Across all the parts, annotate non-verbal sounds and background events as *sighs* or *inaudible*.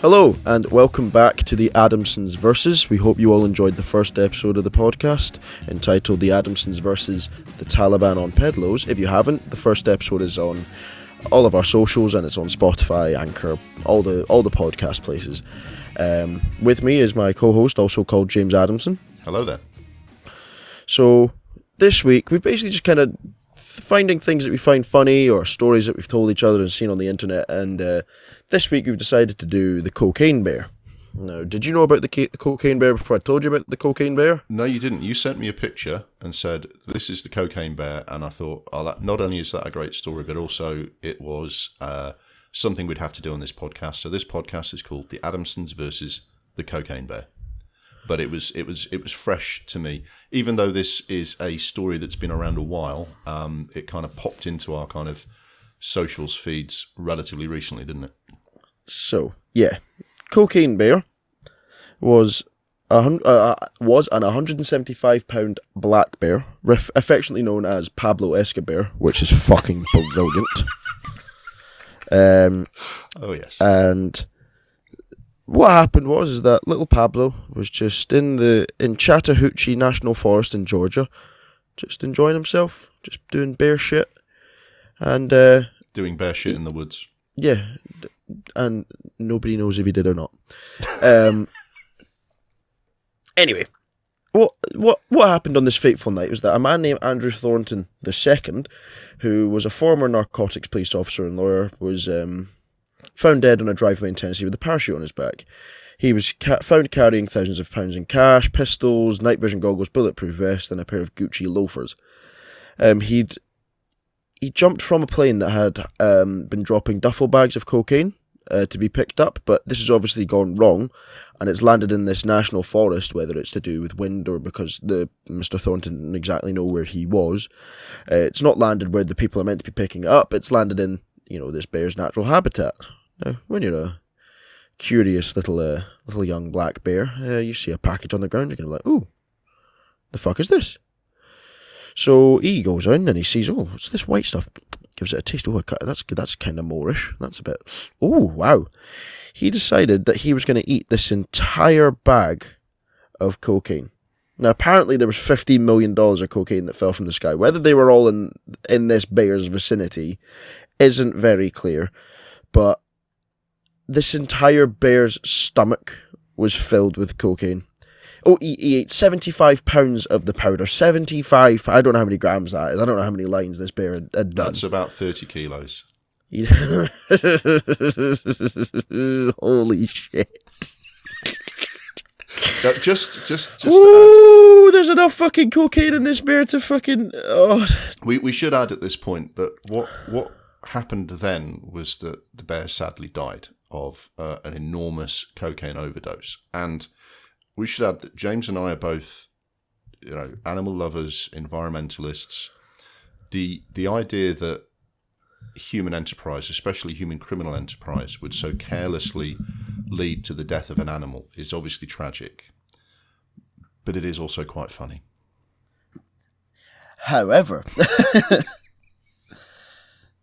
Hello, and welcome back to the Adamsons Versus. We hope you all enjoyed the first episode of the podcast entitled The Adamsons Versus The Taliban on Pedlos. If you haven't, the first episode is on all of our socials and it's on Spotify, Anchor, all the all the podcast places. Um, with me is my co-host, also called James Adamson. Hello there. So this week we've basically just kind of finding things that we find funny or stories that we've told each other and seen on the internet. And uh, this week we've decided to do the cocaine bear. Now, did you know about the, ca- cocaine bear before I told you about the cocaine bear? No, you didn't. You sent me a picture and said, This is the cocaine bear. And I thought, oh, that, not only is that a great story, but also it was uh, something we'd have to do on this podcast. So this podcast is called The Adamsons versus the Cocaine Bear. But it was it was it was fresh to me, even though this is a story that's been around a while. Um, it kind of popped into our kind of socials feeds relatively recently, didn't it? So yeah, cocaine bear was a hun- uh, was an 175 pound black bear, ref- affectionately known as Pablo Escobar, which is fucking brilliant. Um, Oh yes. and what happened was is that little Pablo was just in the in Chattahoochee National Forest in Georgia, just enjoying himself, just doing bear shit, and uh, Doing bear shit in the woods. Yeah, and nobody knows if he did or not. Um. anyway, what what what happened on this fateful night was that a man named Andrew Thornton II, who was a former narcotics police officer and lawyer, was um, found dead on a driveway in Tennessee with a parachute on his back. He was ca- found carrying thousands of pounds in cash, pistols, night vision goggles, bulletproof vest, and a pair of Gucci loafers. Um, he'd he jumped from a plane that had um, been dropping duffel bags of cocaine uh, to be picked up, but this has obviously gone wrong, and it's landed in this national forest. Whether it's to do with wind or because the Mr. Thornton didn't exactly know where he was, uh, it's not landed where the people are meant to be picking it up. It's landed in you know this bear's natural habitat. Now, when you're a curious little uh, little young black bear, uh, you see a package on the ground, you're gonna be like, "Ooh, the fuck is this?" So he goes in and he sees, "Oh, what's this white stuff?" Gives it a taste. Oh, that's that's kind of moreish. That's a bit. Oh, wow. He decided that he was going to eat this entire bag of cocaine. Now, apparently, there was fifteen million dollars of cocaine that fell from the sky. Whether they were all in in this bear's vicinity isn't very clear, but this entire bear's stomach was filled with cocaine. Oh, he, he ate 75 pounds of the powder. 75, I don't know how many grams that is. I don't know how many lines this bear had, had done. That's about 30 kilos. *laughs* Holy shit. *laughs* Just, just, just Ooh, there's enough fucking cocaine in this bear to fucking. Oh. we, we should add at this point that what, what happened then was that the bear sadly died of uh, an enormous cocaine overdose. And we should add that James and I are both, you know, animal lovers, environmentalists. The, the idea that human enterprise, especially human criminal enterprise, would so carelessly lead to the death of an animal is obviously tragic, but it is also quite funny. However, *laughs*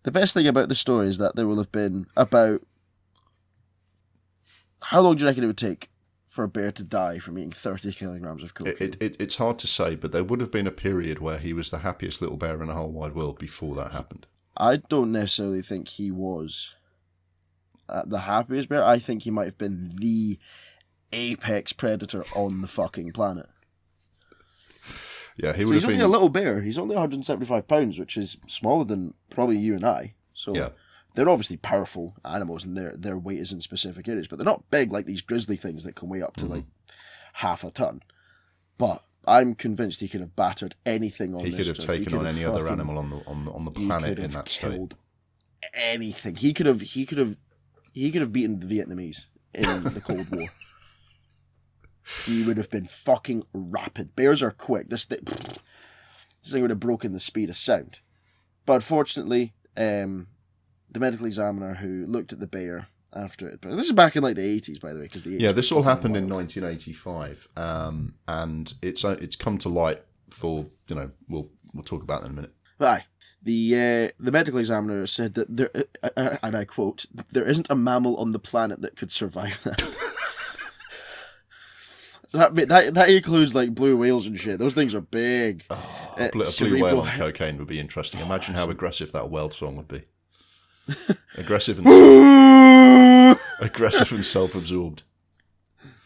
the best thing about the story is that there will have been about. How long do you reckon it would take for a bear to die from eating 30 kilograms of cocaine? It, it, it's hard to say, but there would have been a period where he was the happiest little bear in the whole wide world before that happened. I don't necessarily think he was uh, the happiest bear. I think he might have been the apex predator on the fucking planet. Yeah, he So would he's have only been. a little bear. He's only 175 pounds, which is smaller than probably you and I. So Yeah. They're obviously powerful animals, and their their weight is in specific areas, but they're not big like these grizzly things that can weigh up to Mm-hmm. like half a ton. But I'm convinced he could have battered anything on he could have stuff. taken on any other animal on the on the, on the he planet in that state. anything. He could have. He could have. He could have beaten the Vietnamese in *laughs* the Cold War. He would have been fucking rapid. Bears are quick. This thing, this thing would have broken the speed of sound. But fortunately, um, the medical examiner who looked at the bear after it, but this is back in like the eighties, by the way, because the Yeah, this all happened in 1985, um, and it's uh, it's come to light for you know we'll we'll talk about that in a minute. Aye. The uh, the medical examiner said that there, uh, uh, and I quote, "There isn't a mammal on the planet that could survive that." *laughs* that that that includes like blue whales and shit. Those things are big. Oh, Uh, a blue, a blue whale on cocaine would be interesting. Imagine how *laughs* aggressive that whale song would be. Aggressive and *laughs* aggressive and self-absorbed.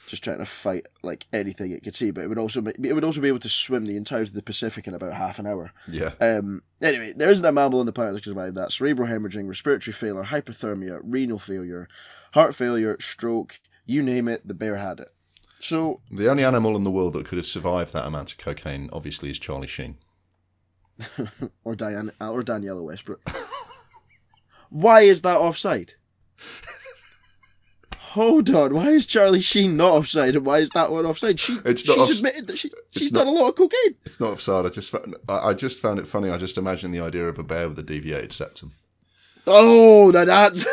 Just trying to fight like anything it could see, but it would also be, it would also be able to swim the entirety of the Pacific in about half an hour. Yeah. Um, anyway, there isn't a mammal on the planet that can survive that. Cerebral hemorrhaging, respiratory failure, hypothermia, renal failure, heart failure, stroke, you name it, the bear had it. So, The only animal in the world that could have survived that amount of cocaine, obviously, is Charlie Sheen. *laughs* or Diane, or Danniella Westbrook. *laughs* why is that offside? *laughs* Hold on, why is Charlie Sheen not offside and why is that one offside? She, It's not she's offs- admitted that she, she's not- done a lot of cocaine. It's not offside. I just I just found it funny. I just imagined the idea of a bear with a deviated septum. Oh, now that's.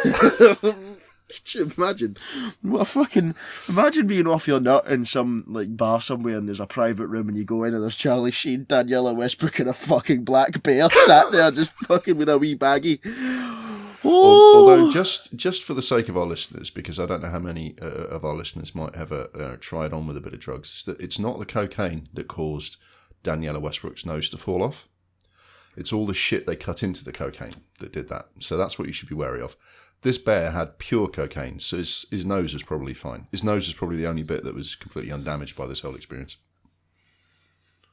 *laughs* Imagine? What a fucking. Imagine being off your nut in some like bar somewhere and there's a private room and you go in and there's Charlie Sheen, Danniella Westbrook, and a fucking black bear sat there just fucking with a wee baggie. Al- Although, just just for the sake of our listeners, because I don't know how many uh, of our listeners might have uh, uh, tried on with a bit of drugs, it's, that it's not the cocaine that caused Danniella Westbrook's nose to fall off. It's all the shit they cut into the cocaine that did that. So that's what you should be wary of. This bear had pure cocaine, so his, his nose was probably fine. His nose was probably the only bit that was completely undamaged by this whole experience.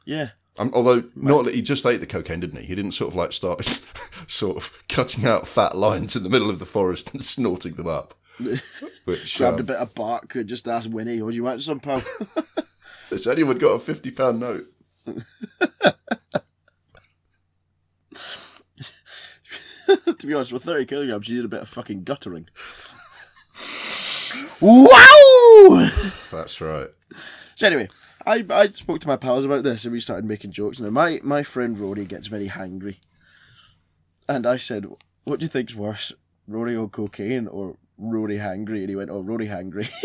yeah. Um, although not, that he just ate the cocaine, didn't he? He didn't sort of like start *laughs* sort of cutting out fat lines in the middle of the forest and *laughs* snorting them up. *laughs* Which Grabbed a um, bit of bark and just asked Winnie, "Oh, you want some pal?" has anyone got a fifty pound note? to be honest, with thirty kilograms, you need a bit of fucking guttering. wow. That's right. So anyway, I, I spoke to my pals about this and we started making jokes. Now my, my friend Rory gets very hangry. And I said, What do you think's worse? Rory on cocaine or Rory hangry? And he went, Oh, Rory hangry. *laughs*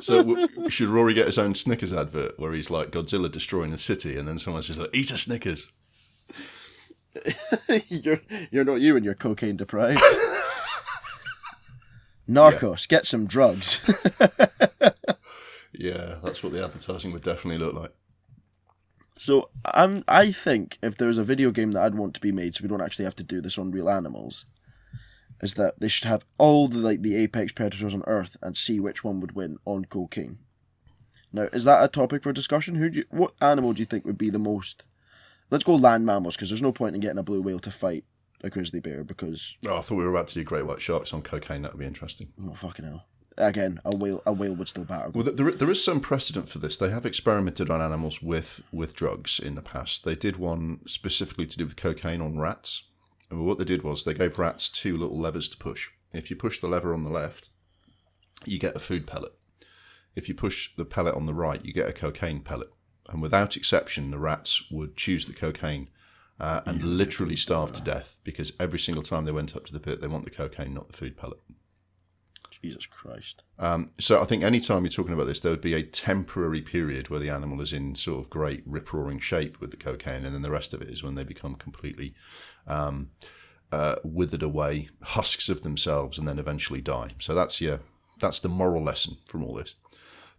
So w- should Rory get his own Snickers advert where he's like Godzilla destroying the city, and then someone says, like, "Eat a Snickers." *laughs* you're you're not you and you're cocaine deprived. *laughs* Narcos, get some drugs. Yeah, that's what the advertising would definitely look like. so I'm I think if there's a video game that I'd want to be made so we don't actually have to do this on real animals, is that they should have all the like the apex predators on Earth and see which one would win on cocaine. Now, is that a topic for discussion? Who do you, what animal do you think would be the most? Let's go land mammals because there's no point in getting a blue whale to fight a grizzly bear because Oh, I thought we were about to do great white sharks on cocaine. That would be interesting. oh fucking hell. Again, a whale a whale would still batter. Well, there, there is some precedent for this. They have experimented on animals with, with drugs in the past. They did one specifically to do with cocaine on rats. And what they did was they gave rats two little levers to push. If you push the lever on the left, you get a food pellet. If you push the pellet on the right, you get a cocaine pellet. And without exception, the rats would choose the cocaine uh, and literally starve to death because every single time they went up to the pit, they want the cocaine, not the food pellet. Jesus Christ. Um, so I think any time you're talking about this, there would be a temporary period where the animal is in sort of great rip roaring shape with the cocaine, and then the rest of it is when they become completely um, uh, withered away, husks of themselves, and then eventually die. So that's yeah, that's the moral lesson from all this.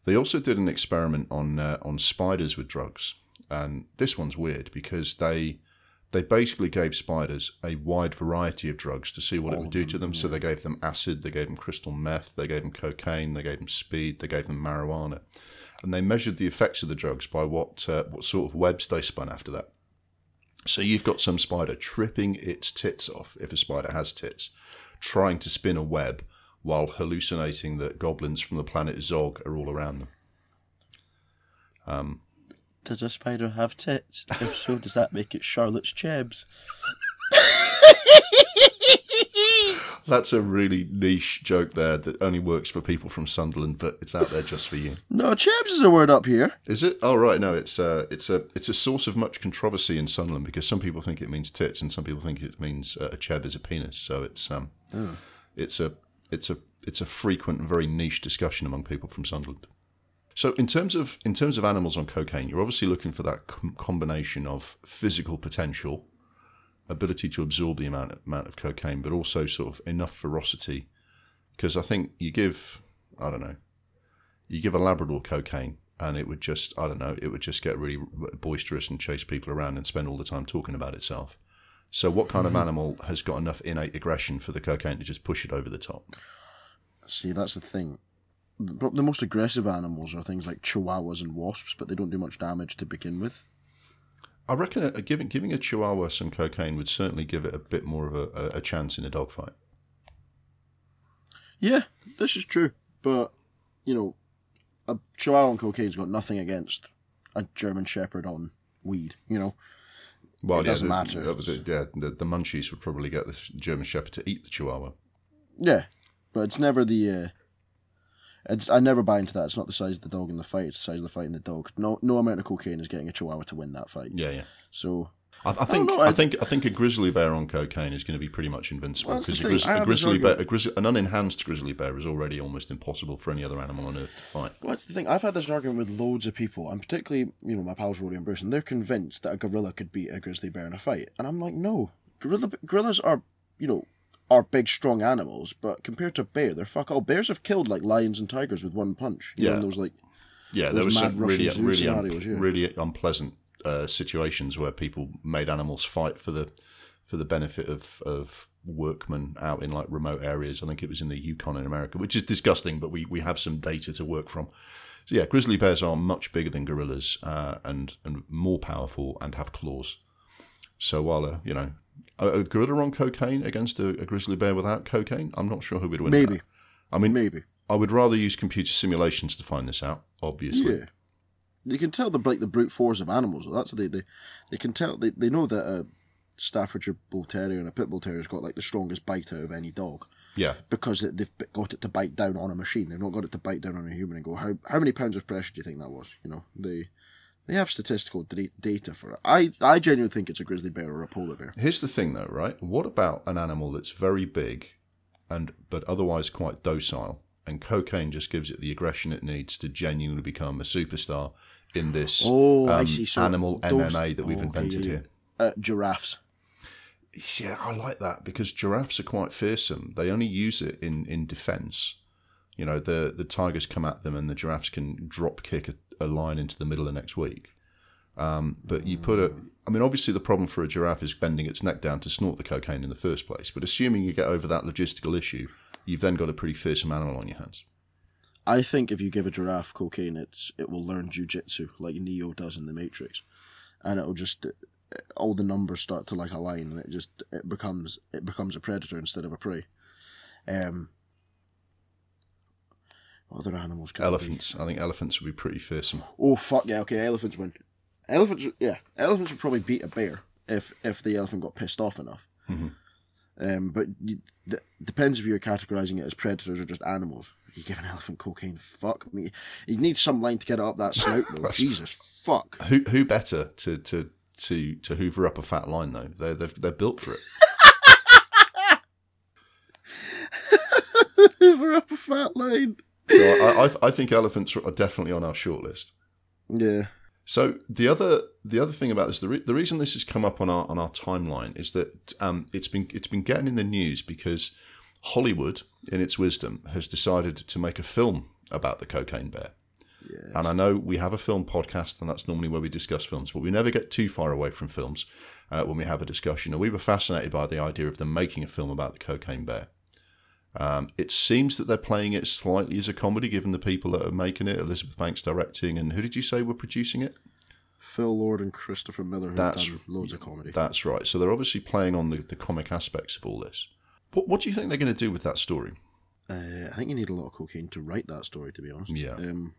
They also did an experiment on uh, on spiders with drugs, and this one's weird because they they basically gave spiders a wide variety of drugs to see what it would do to them. So they gave them acid, they gave them crystal meth, they gave them cocaine, they gave them speed, they gave them marijuana, and they measured the effects of the drugs by what uh, what sort of webs they spun after that. So you've got some spider tripping its tits off, if a spider has tits, trying to spin a web while hallucinating that goblins from the planet Zog are all around them. Does a spider have tits? If so, does that make it Charlotte's Chebs? *laughs* That's a really niche joke there that only works for people from Sunderland, but it's out there just for you. No, Chebs is a word up here. Is it? Oh right, no. It's a it's a it's a source of much controversy in Sunderland because some people think it means tits and some people think it means uh, a cheb is a penis. So it's um, it's a it's a it's a frequent and very niche discussion among people from Sunderland. So in terms of in terms of animals on cocaine, you're obviously looking for that com- combination of physical potential ability to absorb the amount amount of cocaine, but also sort of enough ferocity. Because I think you give, I don't know, you give a Labrador cocaine, and it would just, I don't know, it would just get really boisterous and chase people around and spend all the time talking about itself. So, what kind of mm-hmm. animal has got enough innate aggression for the cocaine to just push it over the top? See, that's the thing. The, the most aggressive animals are things like chihuahuas and wasps, but they don't do much damage to begin with. I reckon a, giving giving a Chihuahua some cocaine would certainly give it a bit more of a, a, chance in a dogfight. Yeah, this is true. But, you know, a Chihuahua on cocaine's got nothing against a German Shepherd on weed, you know? Well, It yeah, doesn't the, matter. the- the- yeah, the, the munchies would probably get the German Shepherd to eat the Chihuahua. Yeah, but it's never the. Uh, it's I never buy into that. It's not the size of the dog in the fight; it's the size of the fight in the dog. No, no amount of cocaine is getting a Chihuahua to win that fight. Yeah, yeah. So I, I think know, I, I- think I think a grizzly bear on cocaine is going to be pretty much invincible Well, because a. Grizz- a grizzly bear, a grizzly, an unenhanced grizzly bear is already almost impossible for any other animal on earth to fight. Well, that's the thing. I've had this argument with loads of people, and particularly, you know, my pals Rory and Bruce, and they're convinced that a gorilla could beat a grizzly bear in a fight. And I'm like, no. Gorilla, gorillas are, you know, are big, strong animals, but compared to bear, they're fuck all. Bears have killed, like, lions and tigers with one punch. You know, Yeah. those, like, Yeah, Those there was mad some really Russian zoo really un- scenarios, yeah. really unpleasant uh, situations where people made animals fight for the for the benefit of of workmen out in like remote areas. I think it was in the Yukon in America, which is disgusting, but we we have some data to work from. So yeah, grizzly bears are much bigger than gorillas uh, and and more powerful and have claws. So while a you know a, a gorilla on cocaine against a, a grizzly bear without cocaine, I'm not sure who would win. maybe, that. I mean, maybe. I would rather use computer simulations to find this out. Obviously, Yeah. You can tell the like the brute force of animals. That's what they they, they can tell. They, they know that a Staffordshire Bull Terrier and a Pit Bull Terrier's got like the strongest bite out of any dog yeah. because they- they've got it to bite down on a machine. They've not got it to bite down on a human and go how how many pounds of pressure do you think that was? You know they they have statistical da- data for it. I I genuinely think it's a grizzly bear or a polar bear. Here's the thing, though, right? What about an animal that's very big, and but otherwise quite docile, and cocaine just gives it the aggression it needs to genuinely become a superstar in this Oh, um. So animal those- MMA that we've oh, okay, invented yeah, here? Uh, giraffes. Yeah, I like that because giraffes are quite fearsome. They only use it in in defence. You know, the the tigers come at them, and the giraffes can drop kick a, a line into the middle of next week. Um, but you put a, I mean, obviously the problem for a giraffe is bending its neck down to snort the cocaine in the first place. But assuming you get over that logistical issue, you've then got a pretty fearsome animal on your hands. I think if you give a giraffe cocaine, it's it will learn jujitsu like Neo does in the Matrix, and it'll just all the numbers start to like align, and it just it becomes it becomes a predator instead of a prey. Um, other animals? Can? Elephants, I think elephants would be pretty fearsome. Oh fuck yeah! Okay, elephants win. Elephants, yeah, elephants would probably beat a bear if if the elephant got pissed off enough. Um, but you, d- depends if you're categorizing it as predators or just animals. You give an elephant cocaine, fuck me. You need some line to get it up that snout, though. *laughs* Jesus, fuck. Who who better to to to to hoover up a fat line though? They're they're, they're built for it. *laughs* Hoover up a fat line. So I, I I think elephants are definitely on our shortlist. Yeah. So the other the other thing about this, the, re- the reason this has come up on our on our timeline is that um, it's been it's been getting in the news because Hollywood, in its wisdom, has decided to make a film about the cocaine bear. And I know we have a film podcast, and that's normally where we discuss films, but we never get too far away from films uh, when we have a discussion. And we were fascinated by the idea of them making a film about the cocaine bear. Um, it seems that they're playing it slightly as a comedy, given the people that are making it. Elizabeth Banks directing, and who did you say were producing it? Phil Lord and Christopher Miller who've That's- done loads of comedy. That's right. So they're obviously playing on the, the comic aspects of all this. What, what do you think they're going to do with that story? Uh, I think you need a lot of cocaine to write that story, to be honest. Yeah. Um,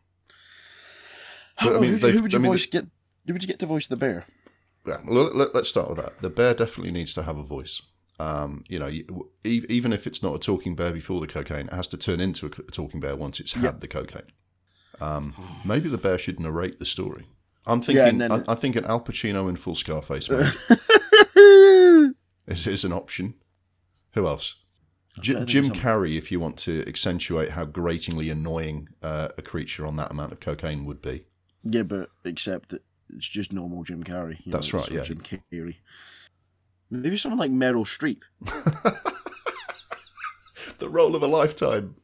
But, I mean, who, who would you I mean, voice get? Who would you get to voice the bear? Yeah, well, let, us start with that. The bear definitely needs to have a voice. Um, you know, even if it's not a talking bear before the cocaine, it has to turn into a talking bear once it's had the cocaine. Um, maybe the bear should narrate the story. I'm thinking. and then- I, I think an Al Pacino in full Scarface mode is, is an option. Who else? J- Jim Carrey, if you want to accentuate how gratingly annoying uh, a creature on that amount of cocaine would be. Yeah, but except that it's just normal Jim Carrey. That's know, right, yeah. Jim Carrey. Maybe someone like Meryl Streep. *laughs* The role of a lifetime.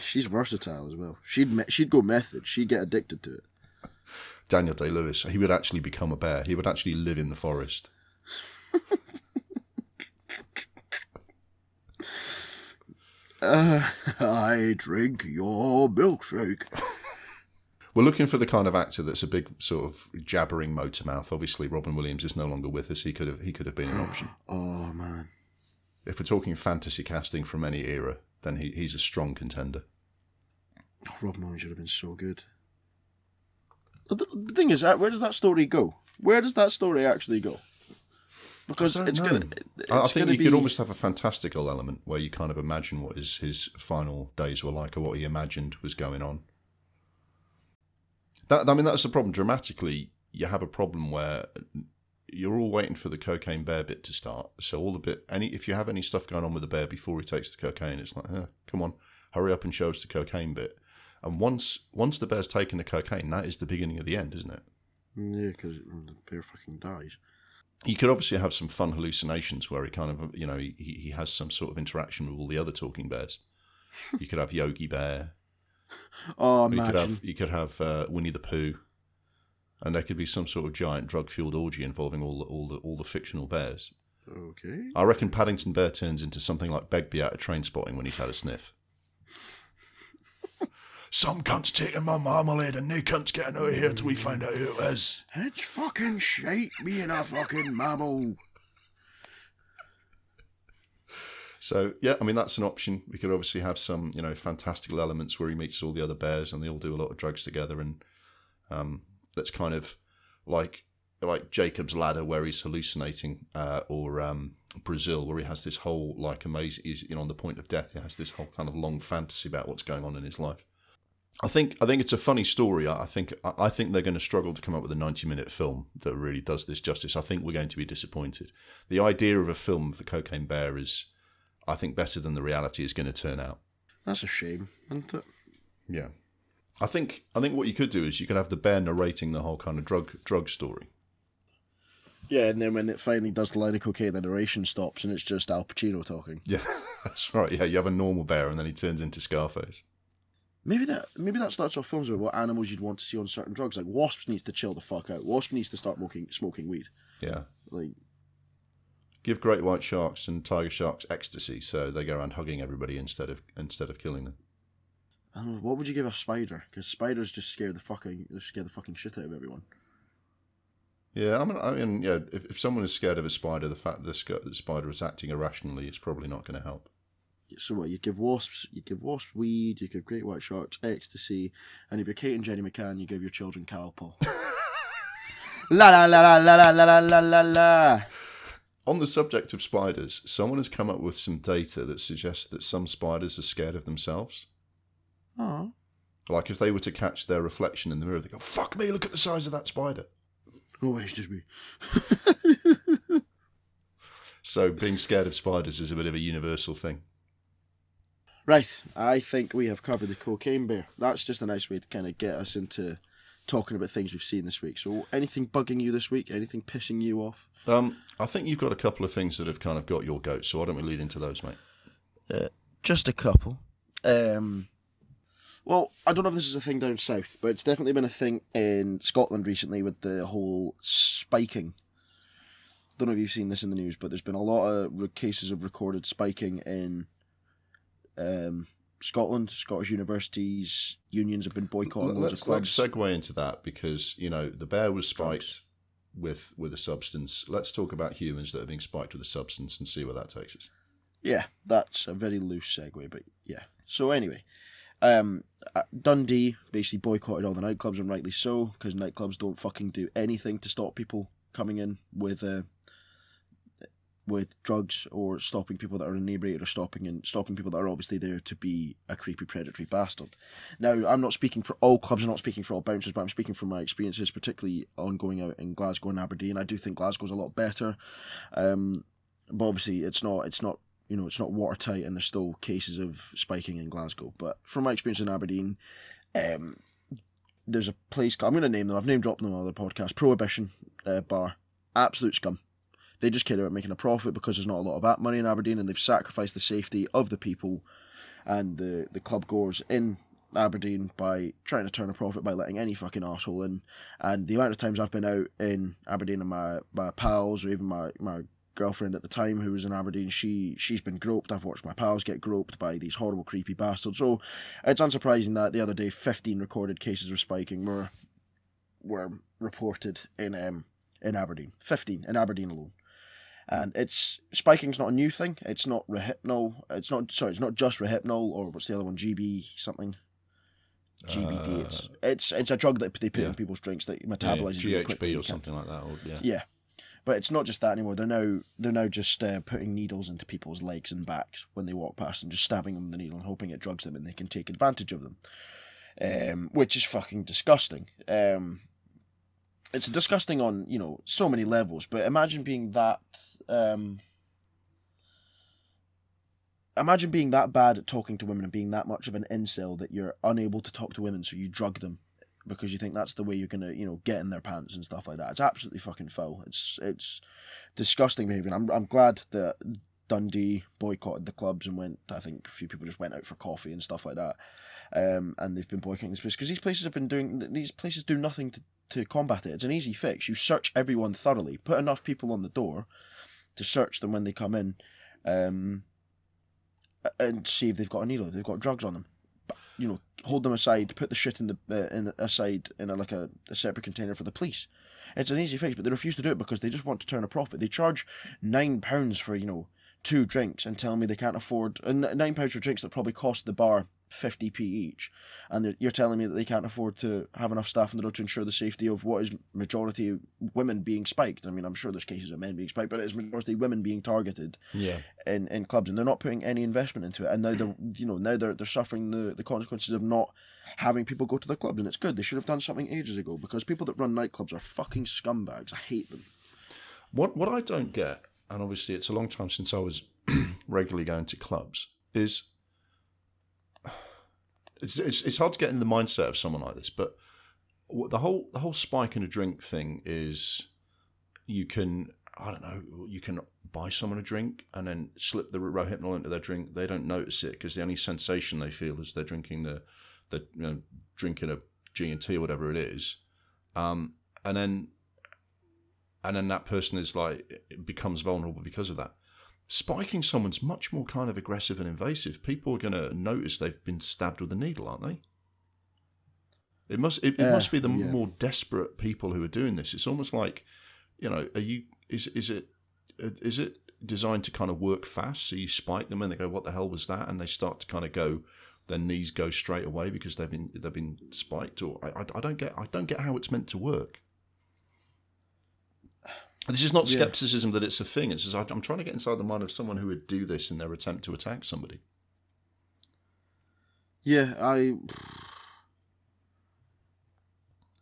She's versatile as well. She'd me- she'd go method. She'd get addicted to it. Daniel Day Lewis. He would actually become a bear. He would actually live in the forest. *laughs* Uh, I drink your milkshake. *laughs* We're looking for the kind of actor that's a big sort of jabbering motor mouth. Obviously, Robin Williams is no longer with us. He could have he could have been an option. *gasps* Oh man. If we're talking fantasy casting from any era, then he, he's a strong contender. Oh, Robin Williams should have been so good. The, the thing is, uh, where does that story go? Where does that story actually go? Because it's know. gonna. It's I think you be, could almost have a fantastical element where you kind of imagine what his, his final days were like or what he imagined was going on. That I mean, that's the problem. Dramatically, you have a problem where you're all waiting for the cocaine bear bit to start. So all the bit, any if you have any stuff going on with the bear before he takes the cocaine, it's like, eh, come on, hurry up and show us the cocaine bit. And once once the bear's taken the cocaine, that is the beginning of the end, isn't it? Yeah, because the bear fucking dies. you could obviously have some fun hallucinations where he kind of, you know, he, he he has some sort of interaction with all the other talking bears. You could have Yogi Bear. *laughs* Oh, or You could imagine. have you could have uh, Winnie the Pooh, and there could be some sort of giant drug fueled orgy involving all the, all the all the fictional bears. Okay. I reckon Paddington Bear turns into something like Begbie out of Trainspotting when he's had a sniff. *laughs* Some cunt's taking my marmalade and no cunt's getting out of here till we find out who it is. It's fucking shite being a fucking mammal. So yeah, I mean that's an option. We could obviously have some, you know, fantastical elements where he meets all the other bears and they all do a lot of drugs together, and um, that's kind of like like Jacob's Ladder where he's hallucinating, uh, or um, Brazil where he has this whole like amazing, he's you know on the point of death. He has this whole kind of long fantasy about what's going on in his life. I think I think it's a funny story. I think I think they're going to struggle to come up with a ninety minute film that really does this justice. I think we're going to be disappointed. The idea of a film for Cocaine Bear is, I think, better than the reality is going to turn out. That's a shame, isn't it? Yeah, I think I think what you could do is you could have the bear narrating the whole kind of drug drug story. Yeah, and then when it finally does the line of cocaine, the narration stops and it's just Al Pacino talking. Yeah, *laughs* that's right. Yeah, you have a normal bear and then he turns into Scarface. Maybe that maybe that starts off films about what animals you'd want to see on certain drugs. Like wasps needs to chill the fuck out. Wasps needs to start smoking smoking weed. Yeah, Like give great white sharks and tiger sharks ecstasy, so they go around hugging everybody instead of instead of killing them. I don't know, what would you give a spider? Because spiders just scare the fucking they scare the fucking shit out of everyone. Yeah, I mean, I mean, yeah. If, if someone is scared of a spider, the fact that the, spider is acting irrationally is probably not going to help. So what? You give wasps, you give wasps weed, you give great white sharks ecstasy, and if you're Kate and Jenny McCann, you give your children Calpol. *laughs* la la la la la la la la la la. On the subject of spiders, someone has come up with some data that suggests that some spiders are scared of themselves. Oh, Like if they were to catch their reflection in the mirror, they go, "Fuck me! Look at the size of that spider." oh, it's just me. *laughs* So being scared of spiders is a bit of a universal thing. Right, I think we have covered the cocaine bear. That's just a nice way to kind of get us into talking about things we've seen this week. So, anything bugging you this week? Anything pissing you off? Um, I think you've got a couple of things that have kind of got your goat. So why don't we lead into those, mate? Just a couple. Um, well, I don't know if this is a thing down south, but it's definitely been a thing in Scotland recently with the whole spiking. Don't know if you've seen this in the news, but there's been a lot of cases of recorded spiking in um, Scotland. Scottish universities, unions have been boycotting loads Let's, of let's clubs. segue into that because you know the bear was spiked Drugs. with with a substance. Let's talk about humans that are being spiked with a substance and see where that takes us. Yeah, that's a very loose segue, but yeah. So anyway, um, uh, Dundee basically boycotted all the nightclubs, and rightly so, because nightclubs don't fucking do anything to stop people coming in with uh, with drugs or stopping people that are inebriated or stopping and stopping people that are obviously there to be a creepy predatory bastard. Now, I'm not speaking for all clubs, I'm not speaking for all bouncers, but I'm speaking from my experiences, particularly on going out in Glasgow and Aberdeen. I do think Glasgow's a lot better. Um, but obviously it's not it's not you know it's not watertight and there's still cases of spiking in Glasgow but from my experience in Aberdeen um there's a place I'm going to name them I've name dropped them on other podcasts Prohibition uh, bar absolute scum They just care about making a profit because there's not a lot of that money in Aberdeen, and they've sacrificed the safety of the people and the the club goers in Aberdeen by trying to turn a profit by letting any fucking asshole in. And the amount of times I've been out in Aberdeen and my, my pals or even my, my girlfriend at the time who was in Aberdeen, she she's been groped. I've watched my pals get groped by these horrible, creepy bastards. So it's unsurprising that the other day, fifteen recorded cases of spiking were were reported in um in Aberdeen. Fifteen in Aberdeen alone. And it's spiking's not a new thing. It's not Rohypnol. It's not sorry. It's not just Rohypnol or what's the other one? GB something. GBD. Uh, it's it's it's a drug that they put yeah. in people's drinks that metabolizes really quickly. GHB You or something like that. Or, yeah. yeah, but it's not just that anymore. They're now they're now just uh, putting needles into people's legs and backs when they walk past and just stabbing them with the needle and hoping it drugs them and they can take advantage of them, um, which is fucking disgusting. Um, it's disgusting on you know so many levels. But imagine being that. Um, imagine being that bad at talking to women and being that much of an incel that you're unable to talk to women, so you drug them because you think that's the way you're gonna, you know, get in their pants and stuff like that. It's absolutely fucking foul. It's it's disgusting behaviour. and I'm I'm glad that Dundee boycotted the clubs and went. I think a few people just went out for coffee and stuff like that. Um, and they've been boycotting this place because these places have been doing. These places do nothing to to combat it. It's an easy fix. You search everyone thoroughly. Put enough people on the door to search them when they come in. Um, and see if they've got a needle, they've got drugs on them. But, you know, hold them aside, put the shit in the uh, in aside in a, like a, a separate container for the police. It's an easy fix, but they refuse to do it because they just want to turn a profit. They charge nine pounds for you know two drinks and tell me they can't afford and nine pounds for drinks that probably cost the bar 50p each and you're telling me that they can't afford to have enough staff in the door to ensure the safety of what is majority women being spiked. I mean i'm sure there's cases of men being spiked but it is majority women being targeted Yeah. in, in clubs and they're not putting any investment into it. And now they're you know now they're, they're suffering the, the consequences of not having people go to the clubs and it's good. They should have done something ages ago because people that run nightclubs are fucking scumbags. I hate them. What what I don't get, and obviously it's a long time since I was *clears throat* regularly going to clubs, is it's, it's it's hard to get in the mindset of someone like this. But the whole the whole spike in a drink thing is, you can I don't know you can buy someone a drink and then slip the rohypnol into their drink. They don't notice it because the only sensation they feel is they're drinking the the you know drinking a G and T or whatever it is, um, and then and then that person is like becomes vulnerable because of that. Spiking someone's much more kind of aggressive and invasive. People are going to notice they've been stabbed with a needle, aren't they? It must it, it Uh, must be the yeah. more desperate people who are doing this. It's almost like, you know, are you is is it is it designed to kind of work fast? So you spike them and they go, "What the hell was that?" and they start to kind of go, their knees go straight away because they've been they've been spiked. Or I, I, I don't get I don't get how it's meant to work. This is not Yeah. skepticism that it's a thing. It's just I'm trying to get inside the mind of someone who would do this in their attempt to attack somebody. Yeah, I.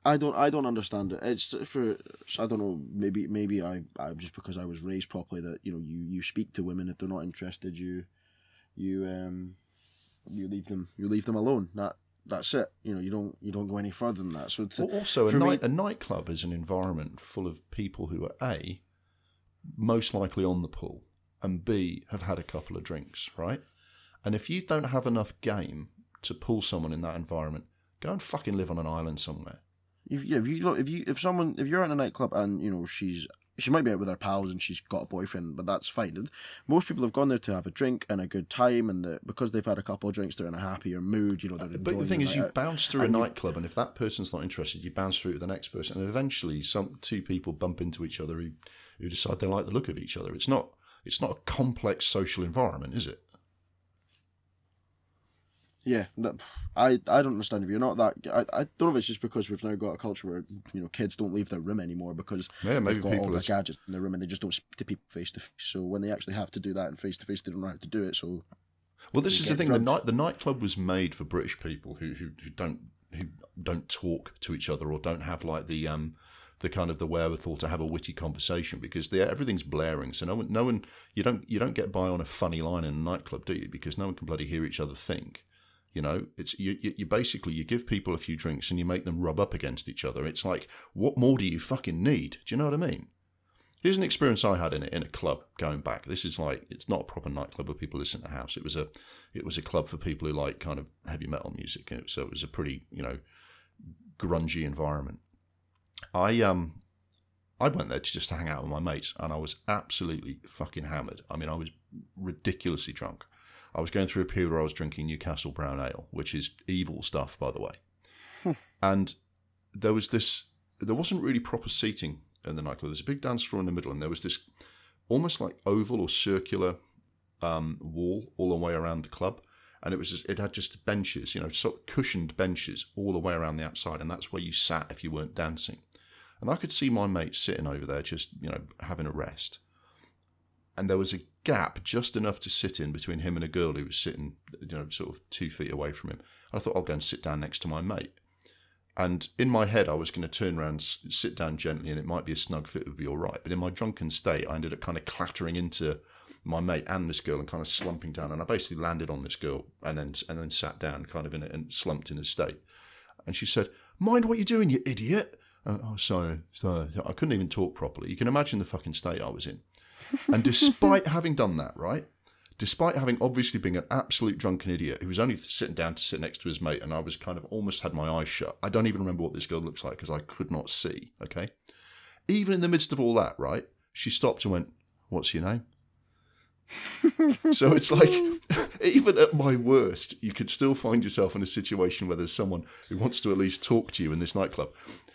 I don't. I don't understand it. It's for. I don't know. Maybe. Maybe I. I just because I was raised properly that you know you you speak to women if they're not interested you, you um, you leave them. You leave them alone. That that's it. You know you don't you don't go any further than that. So to, also, a, for me- night, a nightclub is an environment full of people who are A, most likely on the pool, and B, have had a couple of drinks, right? And if you don't have enough game to pull someone in that environment, go and fucking live on an island somewhere. If, yeah, if you if you if someone if you're at a nightclub and you know she's she might be out with her pals and she's got a boyfriend, but that's fine. And most people have gone there to have a drink and a good time, and the, because they've had a couple of drinks, they're in a happier mood. You know, they're enjoying. But the thing is, you out. bounce through a And you- nightclub, and if that person's not interested, you bounce through to the next person, and eventually, some two people bump into each other who, who decide they like the look of each other. It's not it's not a complex social environment, is it? Yeah, I I don't understand if you're not that. I, I don't know if it's just because we've now got a culture where you know kids don't leave their room anymore because Yeah, maybe they've got all their is- gadgets in their room and they just don't speak to people face to face. So when they actually have to do that and face to face, they don't know how to do it. So Well, this is the thing. The night the nightclub was made for British people who, who who don't who don't talk to each other or don't have like the um the kind of the wherewithal to have a witty conversation because they, everything's blaring. So no one no one you don't you don't get by on a funny line in a nightclub, do you? Because no one can bloody hear each other think. You know, it's you, you. Basically you give people a few drinks and you make them rub up against each other. It's like, what more do you fucking need? Do you know what I mean? Here's an experience I had in it in a club going back. This is like it's not a proper nightclub where people listen to house. It was a it was a club for people who like kind of heavy metal music. So it was a pretty you know grungy environment. I um I went there to just hang out with my mates, and I was absolutely fucking hammered. I mean, I was ridiculously drunk. I was going through a period where I was drinking Newcastle Brown Ale, which is evil stuff, by the way. And there was this. There wasn't really proper seating in the nightclub. There's a big dance floor in the middle, and there was this almost like oval or circular um, wall all the way around the club. And it was just, it had just benches, you know, sort of cushioned benches all the way around the outside, and that's where you sat if you weren't dancing. And I could see my mate sitting over there, just you know, having a rest. And there was a gap just enough to sit in between him and a girl who was sitting, you know, sort of two feet away from him. I thought I'll go and sit down next to my mate. And in my head, I was going to turn around, sit down gently, and it might be a snug fit, it would be all right. But in my drunken state, I ended up kind of clattering into my mate and this girl and kind of slumping down. And I basically landed on this girl and then and then sat down, kind of in it, and slumped in a state. And she said, "Mind what you're doing, you idiot." Uh, oh, sorry, sorry. I couldn't even talk properly. You can imagine the fucking state I was in. And despite having done that, right, despite having obviously been an absolute drunken idiot who was only sitting down to sit next to his mate, and I was kind of almost had my eyes shut. I don't even remember what this girl looks like because I could not see. Okay, even in the midst of all that, right, she stopped and went, "What's your name?" *laughs* so it's like, *laughs* even at my worst, you could still find yourself in a situation where there's someone who wants to at least talk to you in this nightclub.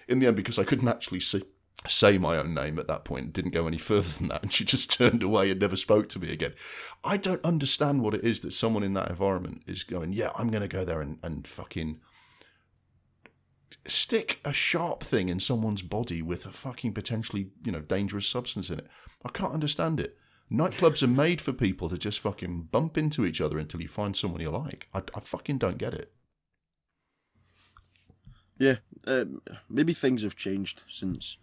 In the end, because I couldn't actually see say my own name at that point. Didn't go any *laughs* further than that. And she just *laughs* turned away and never spoke to me again. I don't understand what it is that someone in that environment is going, yeah, I'm going to go there and, and fucking stick a sharp thing in someone's body with a fucking potentially, you know, dangerous substance in it. I can't understand it. Nightclubs are made for people to just fucking bump into each other until you find someone you like. I, I fucking don't get it. Yeah, um, maybe things have changed since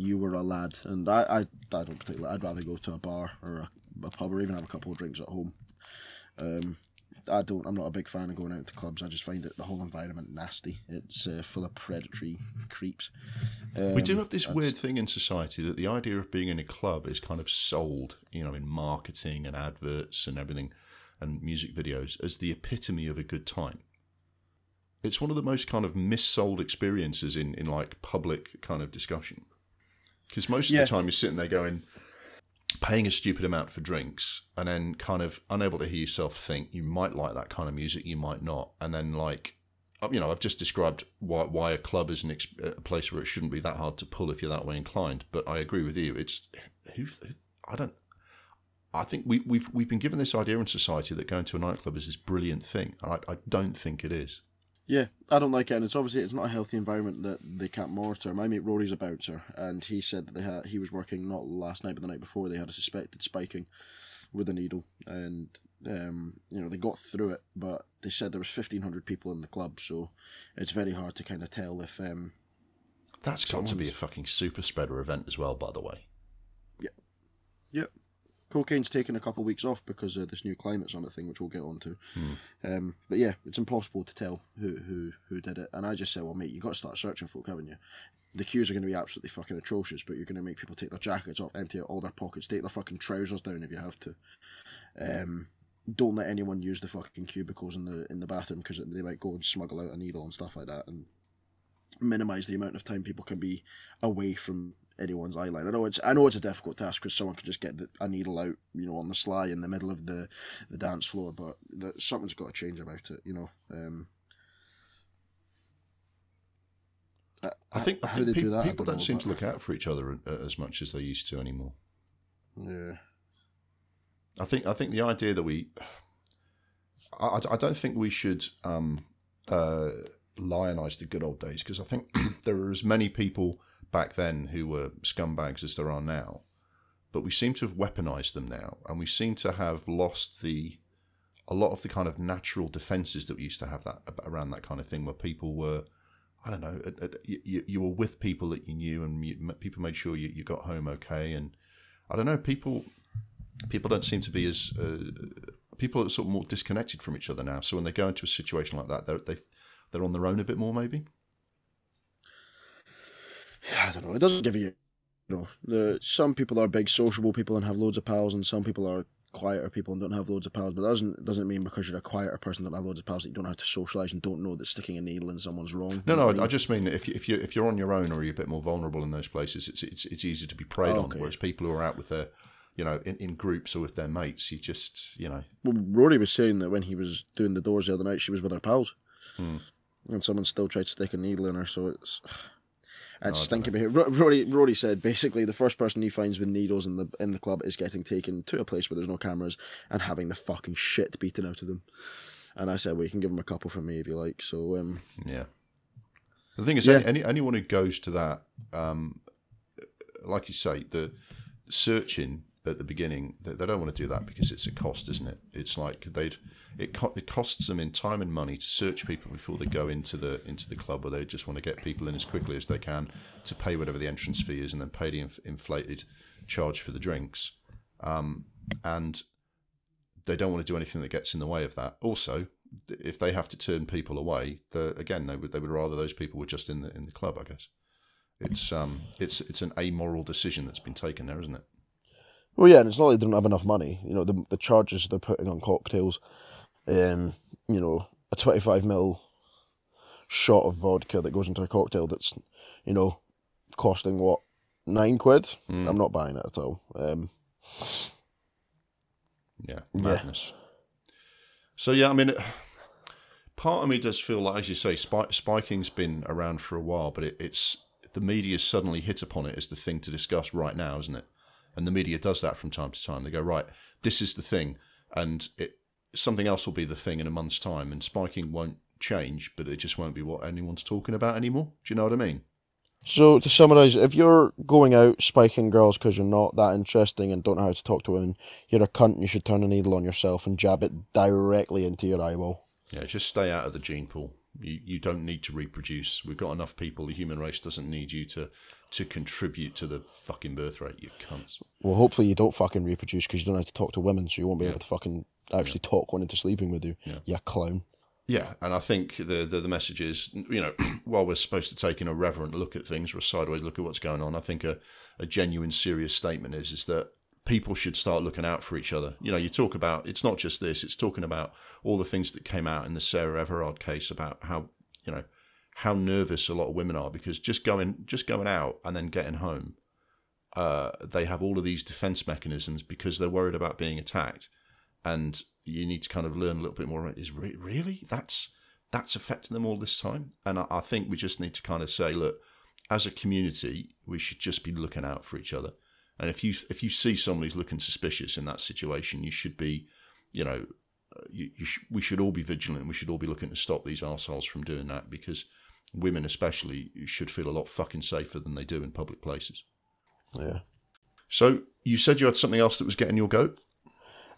you were a lad, and I, I, I don't particularly. I'd rather go to a bar or a, a pub or even have a couple of drinks at home. Um, I don't. I'm not a big fan of going out to clubs. I just find it the whole environment nasty. It's uh, full of predatory *laughs* creeps. Um, we do have this weird thing in society that the idea of being in a club is kind of sold, you know, in marketing and adverts and everything, and music videos as the epitome of a good time. It's one of the most kind of missold experiences in in like public kind of discussion. Because most yeah. of the time you're sitting there going, paying a stupid amount for drinks, and then kind of unable to hear yourself think. You might like that kind of music, you might not, and then like. Uh, you know, I've just described why why a club is an ex- a place where it shouldn't be that hard to pull if you're that way inclined. But I agree with you. It's who I don't. I think we, we've we've been given this idea in society that going to a nightclub is this brilliant thing. I, I don't think it is. Yeah, I don't like it, and it's obviously it's not a healthy environment that they can't monitor. My mate Rory's a bouncer, and he said that they had he was working not last night but the night before. They had a suspected spiking with a needle, and um, you know they got through it, but they said there was fifteen hundred people in the club, so it's very hard to kind of tell if. Um, That's got to be a fucking super spreader event as well, by the way. Yeah. Yep. Yeah cocaine's taken a couple of weeks off because of this new climate summit thing, which we'll get onto. Mm. Um, but yeah, it's impossible to tell who, who who did it. And I just said, well, mate, you got to start searching folk, haven't you? The queues are going to be absolutely fucking atrocious, but you're going to make people take their jackets off, empty out all their pockets, take their fucking trousers down if you have to. Um, don't let anyone use the fucking cubicles in the in the bathroom because they might go and smuggle out a needle and stuff like that, and minimize the amount of time people can be away from anyone's eyeline. I know it's I know it's a difficult task because someone can just get the, a needle out, you know, on the sly in the middle of the the dance floor, but something's got to change about it, you know. Um, I think, I think pe- do that, people don't, don't seem to look out for each other uh, as much as they used to anymore. Yeah, I think I think the idea that we, I, I don't think we should um, uh, lionize the good old days because I think *clears throat* there are as many people back then who were scumbags as there are now, but we seem to have weaponized them now, and we seem to have lost the a lot of the kind of natural defenses that we used to have that around that kind of thing, where people were. I don't know. You, you were with people that you knew, and you, people made sure you, you got home okay. And I don't know. People people don't seem to be as uh, people are sort of more disconnected from each other now. So when they go into a situation like that, they're they, they're on their own a bit more, maybe. I don't know. It doesn't give you you know, the some people are big sociable people and have loads of pals, and some people are quieter people and don't have loads of pals. But that doesn't doesn't mean because you're a quieter person that have loads of pals that you don't have to socialize and don't know that sticking a needle in someone's wrong. No, You know what no. I I just mean that if you, if you if you're on your own or you're a bit more vulnerable in those places, it's it's it's easy to be preyed Oh, on. Whereas people who are out with their, you know, in, in groups or with their mates, you just you know, Well, Rory was saying that when he was doing the doors the other night, she was with her pals, Hmm. and someone still tried to stick a needle in her. So it's it's I stinking behavior. Ro- Rory, Rory said basically the first person he finds with needles in the in the club is getting taken to a place where there's no cameras and having the fucking shit beaten out of them. And I said, well, you can give him a couple from me if you like. So um, yeah. The thing is, Yeah. any, any anyone who goes to that, um, like you say, the searching at the beginning, they, they don't want to do that because it's a cost, isn't it? It's like they'd it co- it costs them in time and money to search people before they go into the into the club, where they just want to get people in as quickly as they can to pay whatever the entrance fee is, and then pay the inf- inflated charge for the drinks, um, and they don't want to do anything that gets in the way of that. Also, if they have to turn people away, the, again they would they would rather those people were just in the in the club. I guess it's um it's it's an amoral decision that's been taken there, isn't it? Well, yeah, and it's not like they don't have enough money. You know, the the charges they're putting on cocktails, um, you know, a twenty five mil shot of vodka that goes into a cocktail that's, you know, costing what nine quid. I'm not buying it at all. Um, Yeah, Yeah. madness. So yeah, I mean, part of me does feel like, as you say, spi- spiking's been around for a while, but it, it's the media suddenly hit upon it as the thing to discuss right now, isn't it? And the media does that from time to time. They go, right, this is the thing, and it something else will be the thing in a month's time, and spiking won't change, but it just won't be what anyone's talking about anymore. Do you know what I mean? So to summarize, if you're going out spiking girls because you're not that interesting and don't know how to talk to women, you're a cunt. and You should turn a needle on yourself and jab it directly into your eyeball. Yeah, just stay out of the gene pool. You you don't need to reproduce. We've got enough people. The human race doesn't need you to to contribute to the fucking birth rate. You cunts. Well, hopefully you don't fucking reproduce because you don't know how to talk to women, so you won't be able to fucking actually talk one into sleeping with you. You clown. Yeah, and I think the, the the message is, you know, *clears throat* while we're supposed to take an irreverent look at things or a sideways look at what's going on, I think a, a genuine, serious statement is is that people should start looking out for each other. You know, you talk about it's not just this; it's talking about all the things that came out in the Sarah Everard case about how you know how nervous a lot of women are because just going just going out and then getting home, uh, they have all of these defense mechanisms because they're worried about being attacked and you need to kind of learn a little bit more. Is re- really that's that's affecting them all this time? And I, I think we just need to kind of say, look, as a community, we should just be looking out for each other. And if you if you see who's looking suspicious in that situation, you should be, you know, uh, you, you sh- we should all be vigilant. We should all be looking to stop these arseholes from doing that because women, especially, should feel a lot fucking safer than they do in public places. Yeah. So you said you had something else that was getting your goat.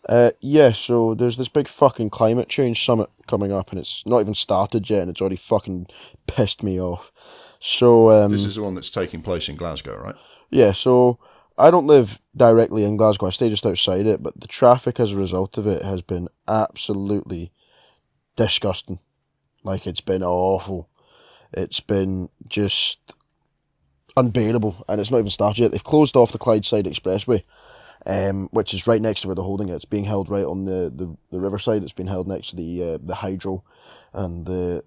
Uh, yeah, so there's this big fucking climate change summit coming up, and it's not even started yet, and it's already fucking pissed me off. So, um, This is the one that's taking place in Glasgow, right? yeah, so I don't live directly in Glasgow, I stay just outside it, but the traffic as a result of it has been absolutely disgusting. Like, it's been awful. It's been just unbearable, and it's not even started yet. They've closed off the Clydeside Expressway, um, which is right next to where they're holding it. It's being held right on the, the, the riverside. It's been held next to the uh, the hydro and the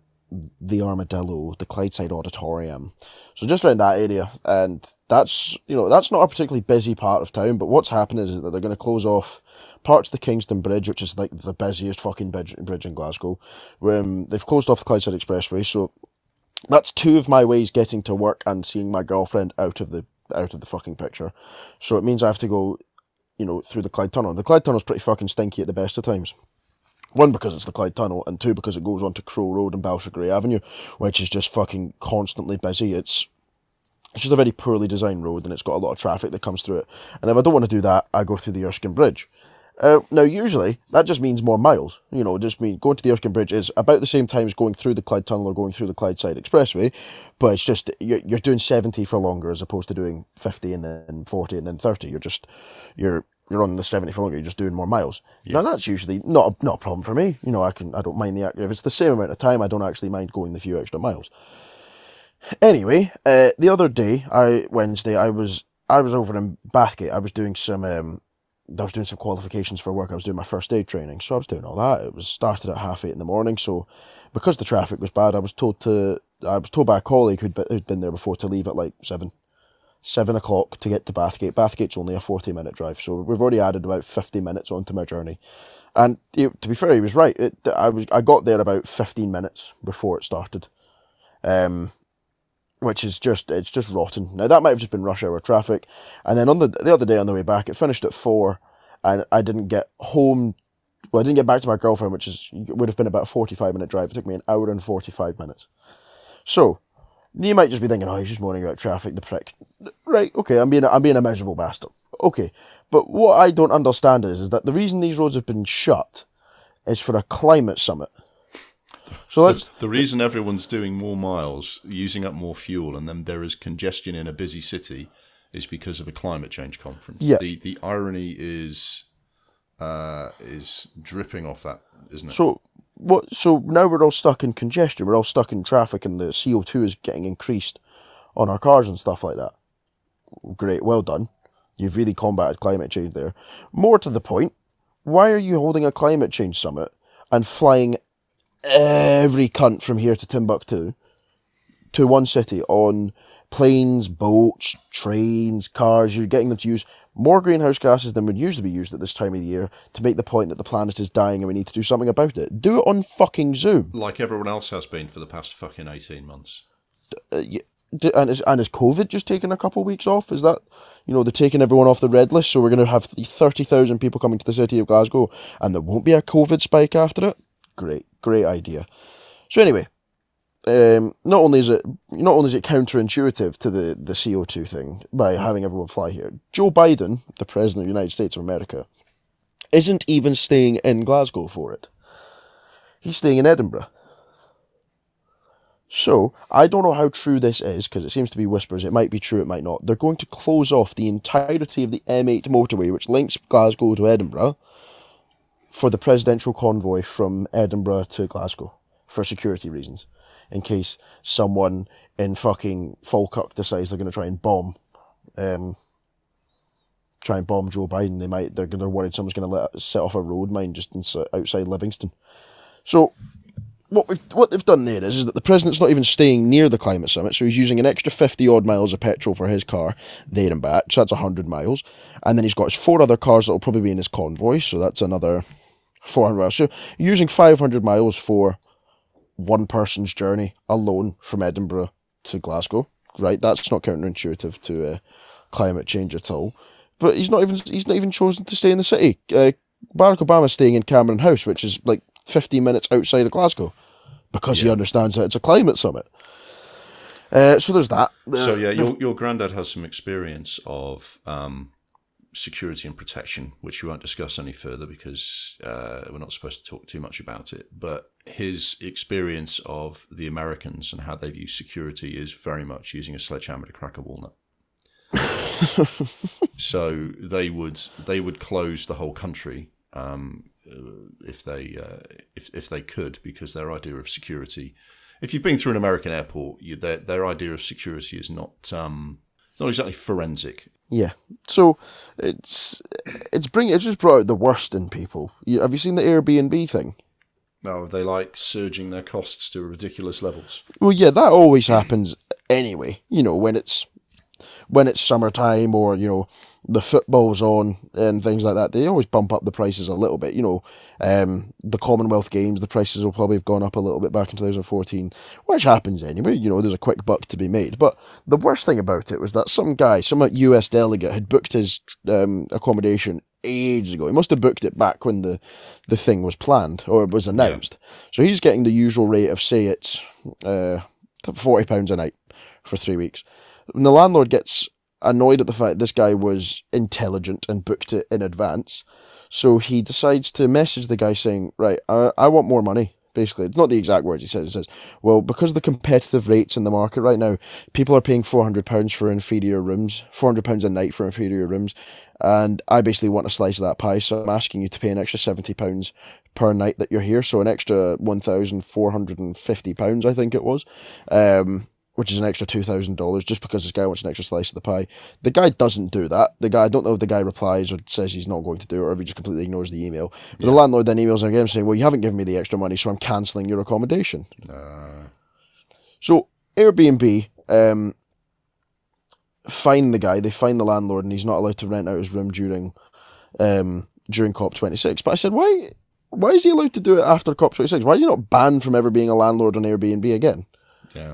the armadillo, the Clydeside Auditorium. So just around that area, and that's you know that's not a particularly busy part of town. But what's happening is that they're going to close off parts of the Kingston Bridge, which is like the busiest fucking bridge, bridge in Glasgow. Um, they've closed off the Clydeside Expressway, so that's two of my ways getting to work and seeing my girlfriend out of the out of the fucking picture. So it means I have to go, you know, through the Clyde Tunnel. The Clyde Tunnel's pretty fucking stinky at the best of times. One because it's the Clyde Tunnel, and two because it goes on to Crow Road and Balshagray Avenue, which is just fucking constantly busy. It's it's just a very poorly designed road, and it's got a lot of traffic that comes through it. And if I don't want to do that, I go through the Erskine Bridge. Uh, now, usually that just means more miles. You know, it just means going to the Erskine Bridge is about the same time as going through the Clyde Tunnel or going through the Clydeside Expressway, but it's just you're, you're doing seventy for longer as opposed to doing fifty and then forty and then thirty. You're just you're you're on the seventy for longer. You're just doing more miles. Now that's usually not a, not a problem for me. You know, I can I don't mind the if it's the same amount of time. I don't actually mind going the few extra miles. Anyway, uh, the other day, I Wednesday, I was I was over in Bathgate. I was doing some um, I was doing some qualifications for work. I was doing my first aid training, so I was doing all that. It was started at half eight in the morning. So, because the traffic was bad, I was told to. I was told by a colleague who'd, be, who'd been there before to leave at like seven, seven o'clock to get to Bathgate. Bathgate's only a forty minute drive, so we've already added about fifty minutes onto my journey. And it, to be fair, he was right. It, I was I got there about fifteen minutes before it started, um, which is just it's just rotten. Now that might have just been rush hour traffic, and then on the the other day on the way back, it finished at four, and I didn't get home. Well, I didn't get back to my girlfriend, which is would have been about a forty five minute drive. It took me an hour and forty five minutes. So you might just be thinking, oh, he's just moaning about traffic, the prick. Right, okay, I'm being a, I'm being a miserable bastard. Okay, but what I don't understand is, is that the reason these roads have been shut is for a climate summit. So let's. The, the reason everyone's doing more miles, using up more fuel, and then there is congestion in a busy city, is because of a climate change conference. Yeah. The the irony is, uh, is dripping off that, isn't it? So what? So now we're all stuck in congestion. We're all stuck in traffic, and the CO two is getting increased on our cars and stuff like that. Great, well done. You've really combated climate change there. More to the point, why are you holding a climate change summit and flying every cunt from here to Timbuktu to one city on planes, boats, trains, cars? You're getting them to use more greenhouse gases than would usually be used at this time of the year to make the point that the planet is dying and we need to do something about it. Do it on fucking Zoom. like everyone else has been for the past fucking eighteen months. Uh, y- d- and is and is COVID just taking a couple of weeks off? Is that you know they're taking everyone off the red list, so we're going to have thirty thousand people coming to the city of Glasgow, and there won't be a COVID spike after it? Great, great idea. So anyway, um, not only is it not only is it counterintuitive to the the CO two thing by having everyone fly here, Joe Biden, the president of the United States of America, isn't even staying in Glasgow for it. He's staying in Edinburgh. So, I don't know how true this is because it seems to be whispers. It might be true, it might not. They're going to close off the entirety of the M8 motorway, which links Glasgow to Edinburgh, for the presidential convoy from Edinburgh to Glasgow for security reasons. In case someone in fucking Falkirk decides they're going to try and bomb, um, try and bomb Joe Biden, they might, they're, they're worried someone's going to let set off a road mine just outside Livingston. So, what we've what they've done there is, is that the president's not even staying near the climate summit, so he's using an extra fifty odd miles of petrol for his car there and back, so that's hundred miles, and then he's got his four other cars that will probably be in his convoy, so that's another four hundred miles. So using five hundred miles for one person's journey alone from Edinburgh to Glasgow, right? That's not counterintuitive to uh, climate change at all. But he's not even he's not even chosen to stay in the city. Uh, Barack Obama's staying in Cameron House, which is like 15 minutes outside of Glasgow, because he understands that it's a climate summit. Uh, so there's that. So Uh, yeah, your your granddad has some experience of um, security and protection, which we won't discuss any further because uh, we're not supposed to talk too much about it. But his experience of the Americans and how they view security is very much using a sledgehammer to crack a walnut. *laughs* so they would they would close the whole country um, uh, if they uh, if if they could because their idea of security. If you've been through an American airport, you, their their idea of security is not um, it's not exactly forensic. Yeah. So it's it's bring it's just brought out the worst in people. You, have you seen the Airbnb thing? No, they like surging their costs to ridiculous levels. Well, yeah, that always happens anyway. You know, when it's when it's summertime or you know the football's on and things like that, they always bump up the prices a little bit. You know, um, the Commonwealth Games, the prices will probably have gone up a little bit back in 2014, which happens anyway. You know, there's a quick buck to be made. But the worst thing about it was that some guy, some US delegate, had booked his um, accommodation ages ago. He must have booked it back when the, the thing was planned or it was announced. So he's getting the usual rate of, say, it's uh, £40 a night for three weeks. When the landlord gets annoyed at the fact this guy was intelligent and booked it in advance, so he decides to message the guy saying, Right, I, I want more money. Basically, it's not the exact words he says. He says, Well, because the competitive rates in the market right now, people are paying £400 for inferior rooms, £400 a night for inferior rooms, and I basically want a slice of that pie, so I'm asking you to pay an extra £70 per night that you're here, so an extra £1,450, I think it was. Um, which is an extra two thousand dollars, just because this guy wants an extra slice of the pie. The guy doesn't do that. The guy, I don't know if the guy replies or says he's not going to do it, or if he just completely ignores the email. But the landlord then emails him again saying, "Well, you haven't given me the extra money, so I'm cancelling your accommodation." Uh, So Airbnb um, fine the guy. They find the landlord, and he's not allowed to rent out his room during um, during COP twenty six. But I said, why? Why is he allowed to do it after COP twenty six? Why are you not banned from ever being a landlord on Airbnb again? yeah.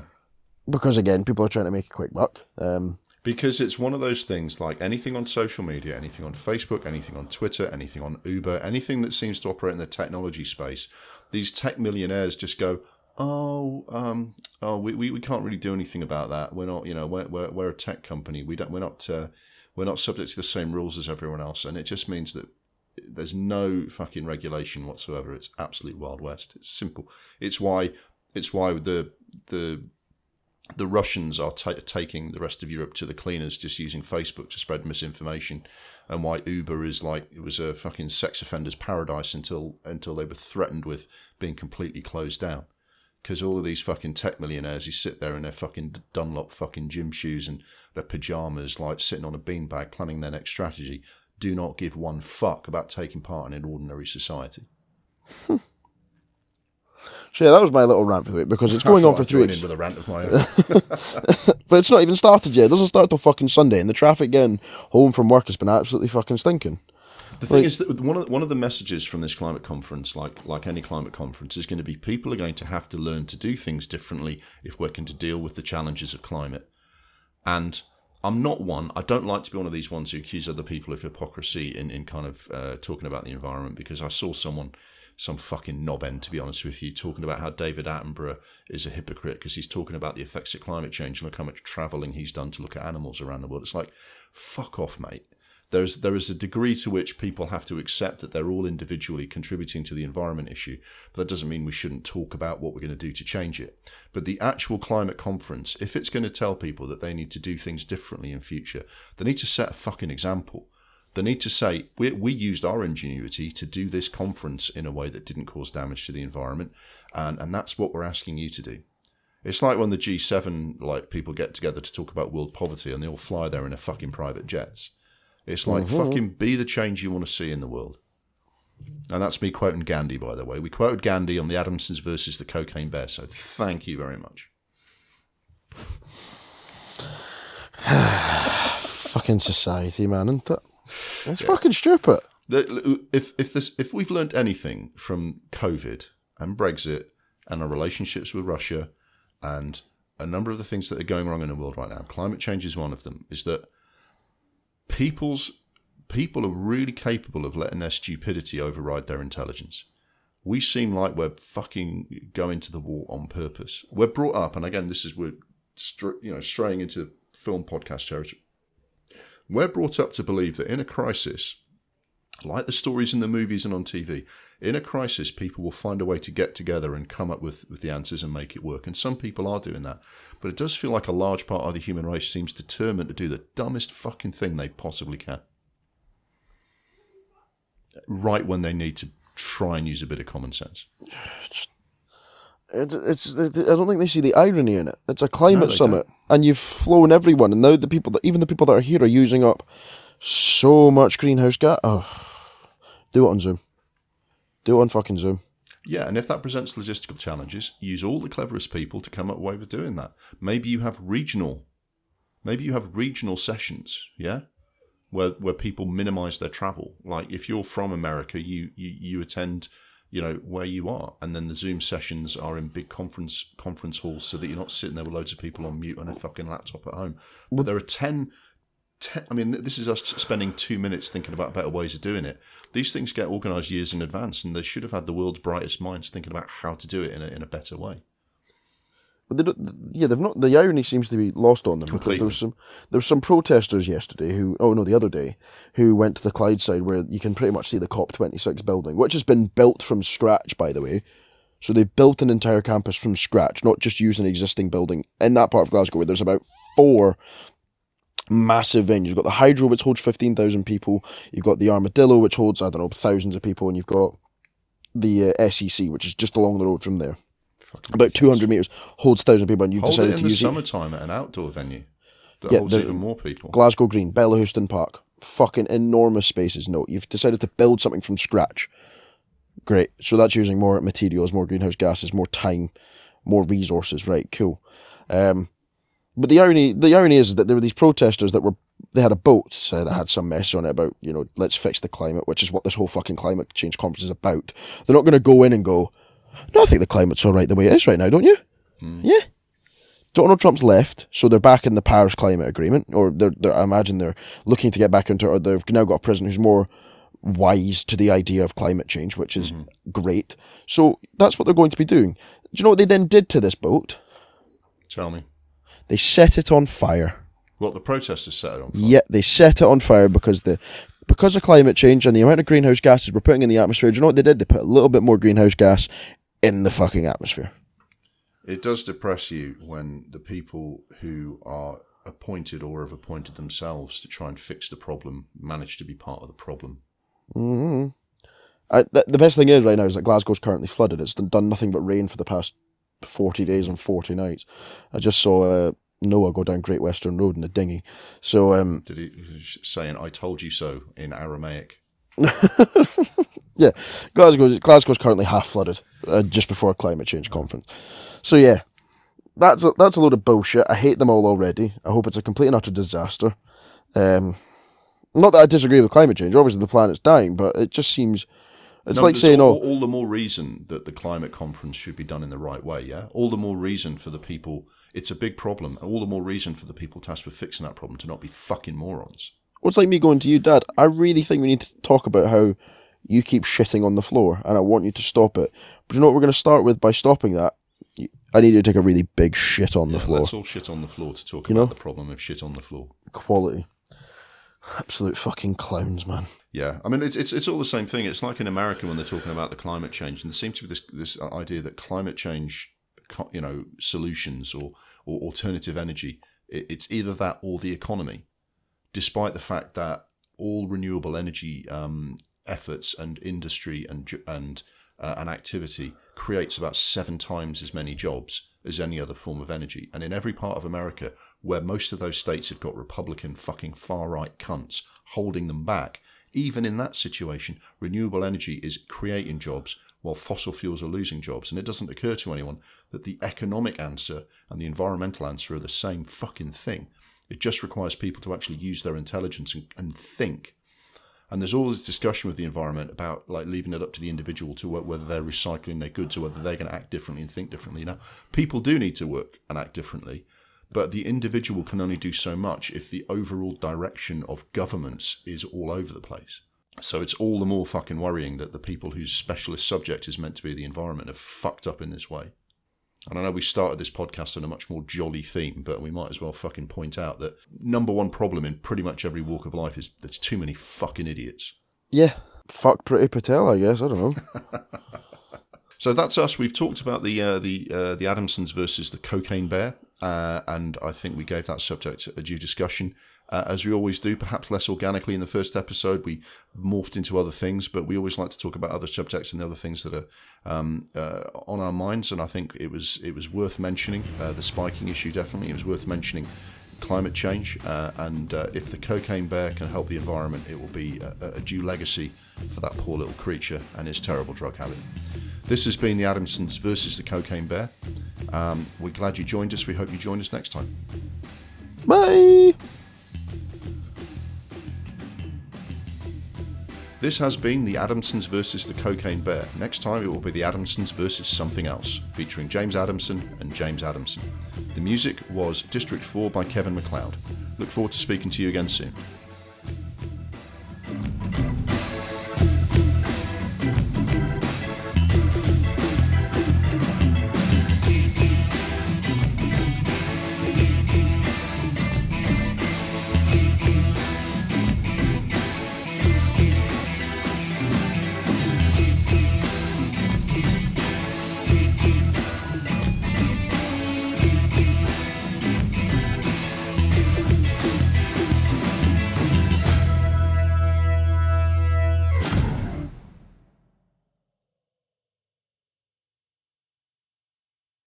Because again, people are trying to make a quick buck. Um, Because it's one of those things like anything on social media, anything on Facebook, anything on Twitter, anything on Uber, anything that seems to operate in the technology space, these tech millionaires just go, oh, um, oh, we, we, we can't really do anything about that. We're not, you know, we're, we're, we're a tech company. We don't, we're not, uh, we're not subject to the same rules as everyone else. And it just means that there's no fucking regulation whatsoever. It's absolute wild west. It's simple. It's why, it's why the, the, the Russians are ta taking the rest of Europe to the cleaners just using Facebook to spread misinformation, and why Uber is like it was a fucking sex offenders' paradise until until they were threatened with being completely closed down. Because all of these fucking tech millionaires who sit there in their fucking Dunlop fucking gym shoes and their pajamas, like sitting on a beanbag planning their next strategy, do not give one fuck about taking part in an ordinary society. *laughs* so yeah, that was my little rant for the week because it's going on for three weeks, in with a rant of *laughs* but it's not even started yet. It doesn't start till fucking Sunday, and the traffic getting home from work has been absolutely fucking stinking. The thing is that one of one of the messages from this climate conference, like like any climate conference, is going to be people are going to have to learn to do things differently if we're going to deal with the challenges of climate. And I'm not one. I don't like to be one of these ones who accuse other people of hypocrisy in in kind of uh, talking about the environment because I saw someone. Some fucking knob end, to be honest with you, talking about how David Attenborough is a hypocrite because he's talking about the effects of climate change and look how much travelling he's done to look at animals around the world. It's like, fuck off, mate there's there is a degree to which people have to accept that they're all individually contributing to the environment issue. But that doesn't mean we shouldn't talk about what we're going to do to change it. But the actual climate conference, if it's going to tell people that they need to do things differently in future, they need to set a fucking example. They need to say we we used our ingenuity to do this conference in a way that didn't cause damage to the environment, and and that's what we're asking you to do. It's like when the G7 like people get together to talk about world poverty and they all fly there in a fucking private jets. It's like mm-hmm. fucking be the change you want to see in the world. And that's me quoting Gandhi, by the way. We quoted Gandhi on the Adamsons versus the Cocaine Bear, so thank you very much. *sighs* Fucking society, man, isn't it? It's fucking stupid. If if this if we've learned anything from COVID and Brexit and our relationships with Russia and a number of the things that are going wrong in the world right now, climate change is one of them. Is that people's people are really capable of letting their stupidity override their intelligence. We seem like we're fucking going to the war on purpose. We're brought up, and again, this is we're you know straying into film podcast territory. We're brought up to believe that in a crisis, like the stories in the movies and on TV, in a crisis, people will find a way to get together and come up with, with the answers and make it work. And some people are doing that. But it does feel like a large part of the human race seems determined to do the dumbest fucking thing they possibly can. Right when they need to try and use a bit of common sense. It's, it's, I don't think they see the irony in it. It's a climate they summit, and you've flown everyone, and now the people that even the people that are here are using up so much greenhouse gas. Oh, do it on Zoom. Do it on fucking Zoom. Yeah, and if that presents logistical challenges, use all the cleverest people to come up with doing that. Maybe you have regional, maybe you have regional sessions, yeah, where where people minimise their travel. Like if you're from America, you you you attend, you know, where you are, and then the Zoom sessions are in big conference conference halls, so that you're not sitting there with loads of people on mute on a fucking laptop at home. But there are ten. ten I mean, this is us spending two minutes thinking about better ways of doing it. These things get organised years in advance, and they should have had the world's brightest minds thinking about how to do it in a, in a better way. But they don't, yeah, they've not. The irony seems to be lost on them because there was some there was some protesters yesterday who, oh no, the other day, who went to the Clydeside where you can pretty much see the COP twenty six building, which has been built from scratch, by the way. So they built an entire campus from scratch, not just use an existing building in that part of Glasgow where there's about four massive venues. You've got the Hydro, which holds fifteen thousand people. You've got the Armadillo, which holds I don't know thousands of people, and you've got the uh, SEC, which is just along the road from there. About 200 meters, holds thousand people, and you've Hold decided it in to the use summertime at an outdoor venue that Yeah, holds even more people. Glasgow Green, Bellahouston Park, fucking enormous spaces. No, you've decided to build something from scratch. Great. So that's using more materials, more greenhouse gases, more time, more resources. Right, cool. Um, but the irony, the irony is that there were these protesters that were they had a boat so that had some message on it about you know let's fix the climate, which is what this whole fucking climate change conference is about. They're not going to go in and go, no, I think the climate's all right the way it is right now, don't you? Hmm. Yeah. Donald Trump's left, so they're back in the Paris Climate Agreement, or they're, they're, I imagine they're looking to get back into, or they've now got a president who's more wise to the idea of climate change, which is mm-hmm. great. So that's what they're going to be doing. Do you know what they then did to this boat? Tell me. They set it on fire. What the protesters set it on fire. Yeah, they set it on fire because the because of climate change and the amount of greenhouse gases we're putting in the atmosphere. Do you know what they did? They put a little bit more greenhouse gas in the fucking atmosphere. It does depress you when the people who are appointed or have appointed themselves to try and fix the problem manage to be part of the problem. I, the, the best thing is right now is that Glasgow's currently flooded. It's done, nothing but rain for the past forty days and forty nights. I just saw uh, Noah go down Great Western Road in a dinghy. So um, Did he saying "I told you so" in Aramaic? *laughs* yeah, Glasgow's Glasgow's currently half flooded uh, just before a climate change conference. So yeah, that's a, that's a load of bullshit. I hate them all already. I hope it's a complete and utter disaster. Um, not that I disagree with climate change. Obviously, the planet's dying, but it just seems it's No, like saying, all, "Oh, all the more reason that the climate conference should be done in the right way. Yeah, all the more reason for the people. It's a big problem. All the more reason for the people tasked with fixing that problem to not be fucking morons. Well, it's like me going to you, Dad. I really think we need to talk about how you keep shitting on the floor, and I want you to stop it. But you know what we're going to start with by stopping that? I need you to take a really big shit on the floor. Let's all shit on the floor to talk You about know? the problem of shit on the floor. Quality. Absolute fucking clowns, man. Yeah, I mean it's, it's it's all the same thing. It's like in America when they're talking about the climate change, and there seems to be this this idea that climate change, you know, solutions or or alternative energy, it's either that or the economy, despite the fact that all renewable energy um, efforts and industry and and uh, and activity creates about seven times as many jobs as any other form of energy. And in every part of America where most of those states have got Republican fucking far right cunts holding them back, even in that situation, renewable energy is creating jobs while fossil fuels are losing jobs. And it doesn't occur to anyone that the economic answer and the environmental answer are the same fucking thing. It just requires people to actually use their intelligence and, and think. And there's all this discussion with the environment about like leaving it up to the individual to work whether they're recycling their goods or whether they're going to act differently and think differently. Now, people do need to work and act differently, but the individual can only do so much if the overall direction of governments is all over the place. So it's all the more fucking worrying that the people whose specialist subject is meant to be the environment have fucked up in this way. And I know we started this podcast on a much more jolly theme, but we might as well fucking point out that number one problem in pretty much every walk of life is there's too many fucking idiots. Yeah. Fuck Priti Patel, I guess. I don't know. *laughs* So that's us. We've talked about the uh, the uh, the Adamsons versus the Cocaine Bear, uh, and I think we gave that subject a due discussion. Uh, as we always do, perhaps less organically in the first episode, we morphed into other things, but we always like to talk about other subjects and the other things that are um, uh, on our minds. And I think it was it was worth mentioning uh, the spiking issue. Definitely, it was worth mentioning climate change. Uh, and uh, if the cocaine bear can help the environment, it will be a, a due legacy for that poor little creature and his terrible drug habit. This has been the Adamsons versus the Cocaine Bear. Um, we're glad you joined us. We hope you join us next time. Bye. This has been the Adamsons versus the Cocaine Bear. Next time it will be the Adamsons versus something else, featuring James Adamson and James Adamson. The music was District 4 by Kevin MacLeod. Look forward to speaking to you again soon.